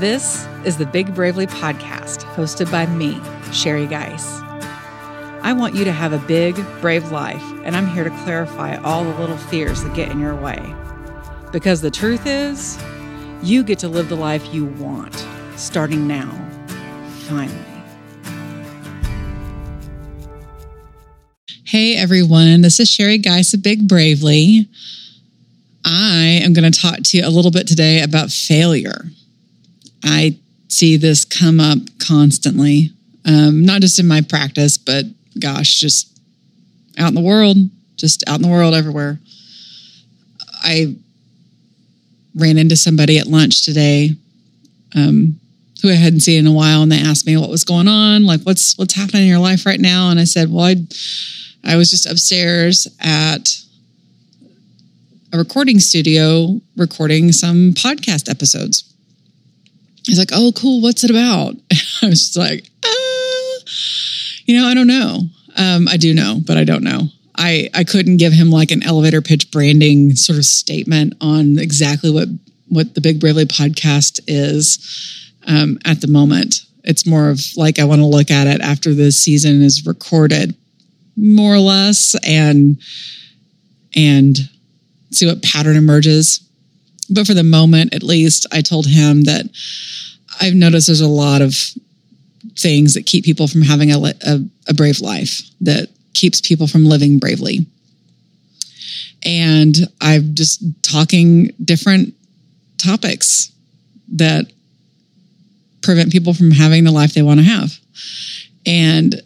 This is the Big Bravely Podcast, hosted by me, Sheri Geis. I want you to have a big, brave life, and I'm here to clarify all the little fears that get in your way. Because the truth is, you get to live the life you want, starting now. Finally. Hey everyone, this is Sheri Geis of Big Bravely. I am going to talk to you a little bit today about failure. I see this come up constantly, um, not just in my practice, but gosh, just out in the world, just out in the world everywhere. I ran into somebody at lunch today um, who I hadn't seen in a while, and they asked me what was going on, like what's what's happening in your life right now, and I said, well, I I was just upstairs at a recording studio recording some podcast episodes. He's like, "Oh, cool. What's it about?" I was just like, uh, "You know, I don't know. Um, I do know, but I don't know. I I couldn't give him like an elevator pitch branding sort of statement on exactly what what the Big Bravely podcast is um, at the moment. It's more of like I want to look at it after the season is recorded, more or less, and and see what pattern emerges. But for the moment, at least, I told him that I've noticed there's a lot of things that keep people from having a, a, a brave life, that keeps people from living bravely. And I'm just talking different topics that prevent people from having the life they want to have. And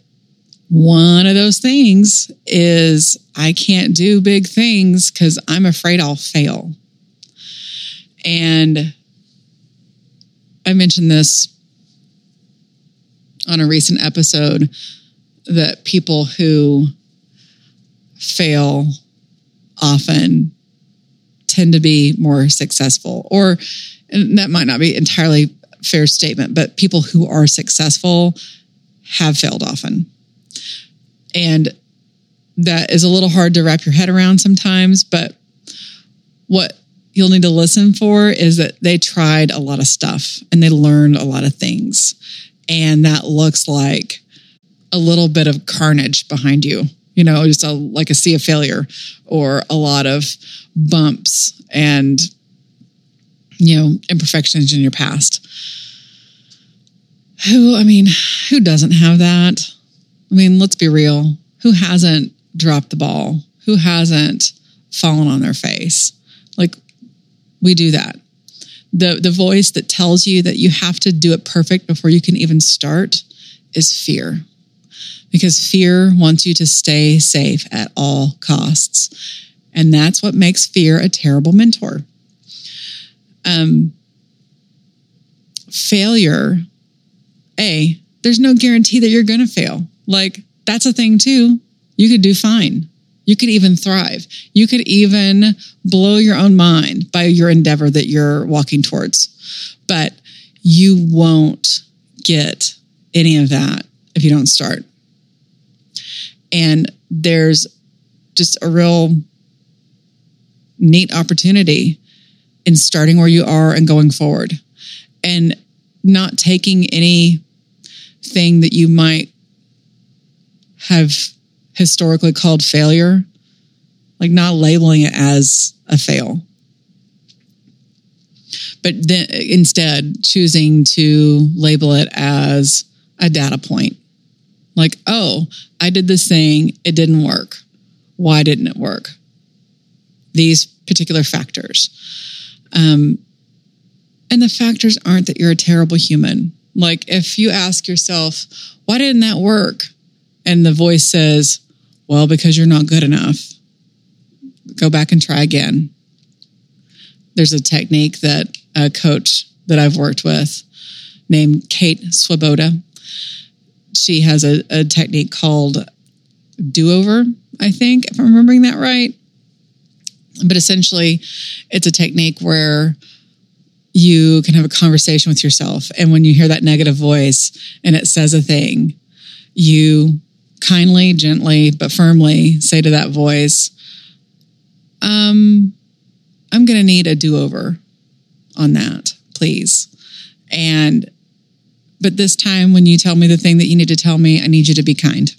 one of those things is I can't do big things because I'm afraid I'll fail. And I mentioned this on a recent episode that people who fail often tend to be more successful or that might not be entirely fair statement but people who are successful have failed often. And that is a little hard to wrap your head around sometimes but what you'll need to listen for is that they tried a lot of stuff and they learned a lot of things. And that looks like a little bit of carnage behind you, you know, just a, like a sea of failure or a lot of bumps and, you know, imperfections in your past. Who, I mean, who doesn't have that? I mean, let's be real. Who hasn't dropped the ball? Who hasn't fallen on their face? Like, we do that. The, the voice that tells you that you have to do it perfect before you can even start is fear. Because fear wants you to stay safe at all costs. And that's what makes fear a terrible mentor. Um, failure, A, there's no guarantee that you're going to fail. Like, that's a thing too. You could do fine. You could even thrive. You could even blow your own mind by your endeavor that you're walking towards. But you won't get any of that if you don't start. And there's just a real neat opportunity in starting where you are and going forward and not taking anything that you might have historically called failure, like not labeling it as a fail. But then instead choosing to label it as a data point. Like, oh, I did this thing, it didn't work. Why didn't it work? These particular factors. Um, and the factors aren't that you're a terrible human. Like, if you ask yourself, why didn't that work? And the voice says, well, because you're not good enough. Go back and try again. There's a technique that a coach that I've worked with named Kate Swoboda. She has a, a technique called do over, I think, if I'm remembering that right. But essentially, it's a technique where you can have a conversation with yourself. And when you hear that negative voice and it says a thing, you kindly, gently, but firmly say to that voice, um, I'm going to need a do over on that, please. And, but this time when you tell me the thing that you need to tell me, I need you to be kind.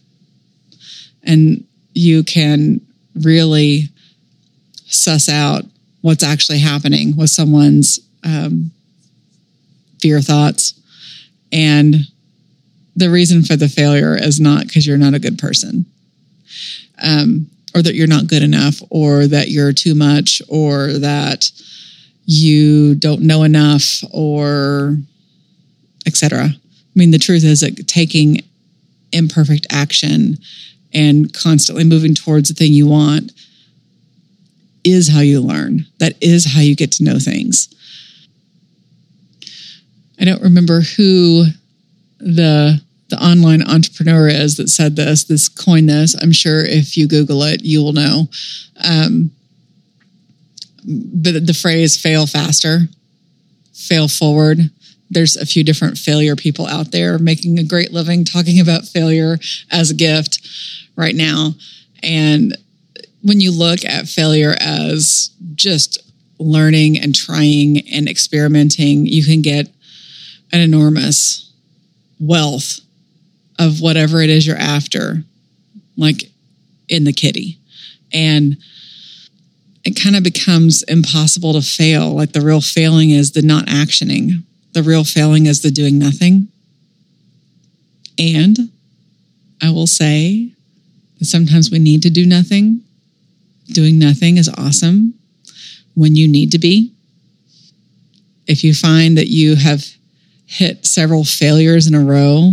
And you can really suss out what's actually happening with someone's um, fear thoughts. And the reason for the failure is not because you're not a good person. Um, or that you're not good enough, or that you're too much, or that you don't know enough, or etc. I mean, the truth is that taking imperfect action and constantly moving towards the thing you want is how you learn. That is how you get to know things. I don't remember who the the online entrepreneur is that said this, this coined this. I'm sure if you Google it, you will know. Um, but the phrase fail faster, fail forward. There's a few different failure people out there making a great living talking about failure as a gift right now. And when you look at failure as just learning and trying and experimenting, you can get an enormous wealth of whatever it is you're after, like in the kitty. And it kind of becomes impossible to fail. Like the real failing is the not actioning, the real failing is the doing nothing. And I will say that sometimes we need to do nothing. Doing nothing is awesome when you need to be. If you find that you have hit several failures in a row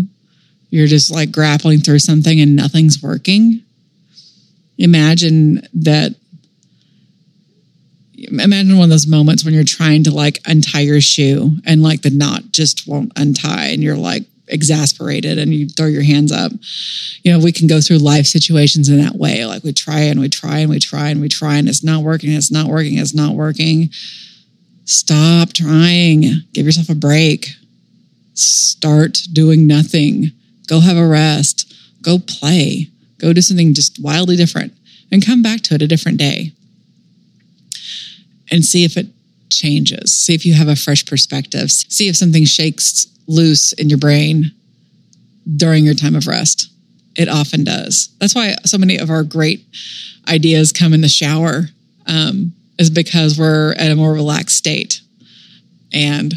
you're just like grappling through something and nothing's working. Imagine that. Imagine one of those moments when you're trying to like untie your shoe and like the knot just won't untie and you're like exasperated and you throw your hands up. You know, we can go through life situations in that way. Like we try and we try and we try and we try and it's not working, it's not working, it's not working. Stop trying. Give yourself a break. Start doing nothing Go have a rest. Go play. Go do something just wildly different and come back to it a different day and see if it changes. See if you have a fresh perspective. See if something shakes loose in your brain during your time of rest. It often does. That's why so many of our great ideas come in the shower, um, is because we're at a more relaxed state. And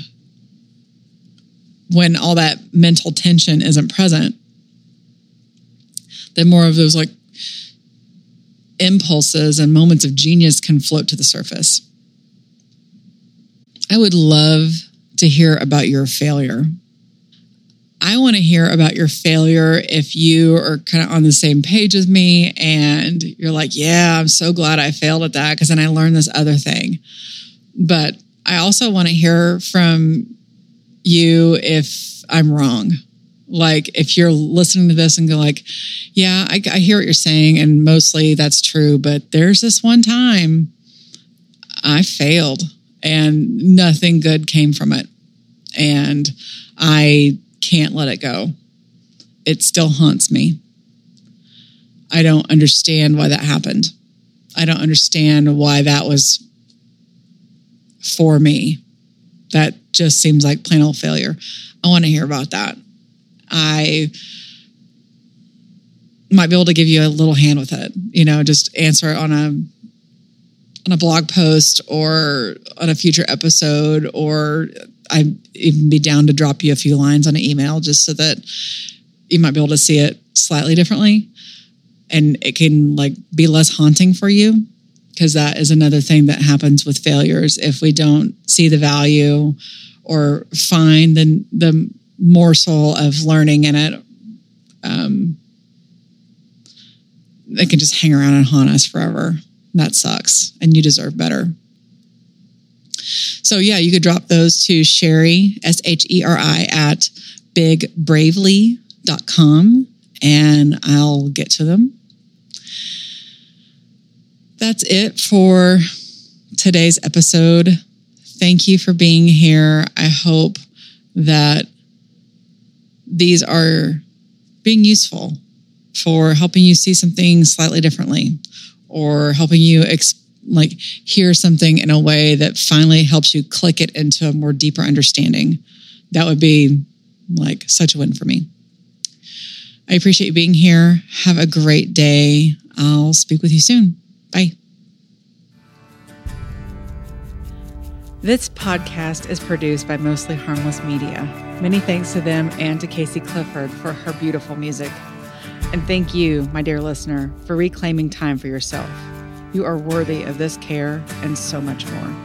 when all that mental tension isn't present, then more of those like impulses and moments of genius can float to the surface. I would love to hear about your failure. I want to hear about your failure if you are kind of on the same page as me and you're like, yeah, I'm so glad I failed at that because then I learned this other thing. But I also want to hear from you if I'm wrong. Like if you're listening to this and go like, yeah, I, I hear what you're saying, and mostly that's true, but there's this one time I failed and nothing good came from it, and I can't let it go. It still haunts me. I don't understand why that happened. I don't understand why that was for me. That just seems like plain old failure. I want to hear about that. I might be able to give you a little hand with it. You know, just answer it on a on a blog post or on a future episode, or I'd even be down to drop you a few lines on an email just so that you might be able to see it slightly differently and it can like be less haunting for you because that is another thing that happens with failures. If we don't see the value or find the the morsel of learning in it um, they can just hang around and haunt us forever. That sucks and you deserve better. So yeah you could drop those to sheri s-h-e-r-i at bigbravely.com and i'll get to them that's it for today's episode. Thank you for being here. I hope that these are being useful for helping you see something slightly differently or helping you like hear something in a way that finally helps you click it into a more deeper understanding that would be like such a win for me. I appreciate you being here. Have a great day. I'll speak with you soon. Bye. This podcast is produced by Mostly Harmless Media. Many thanks to them and to Casey Clifford for her beautiful music. And thank you, my dear listener, for reclaiming time for yourself. You are worthy of this care and so much more.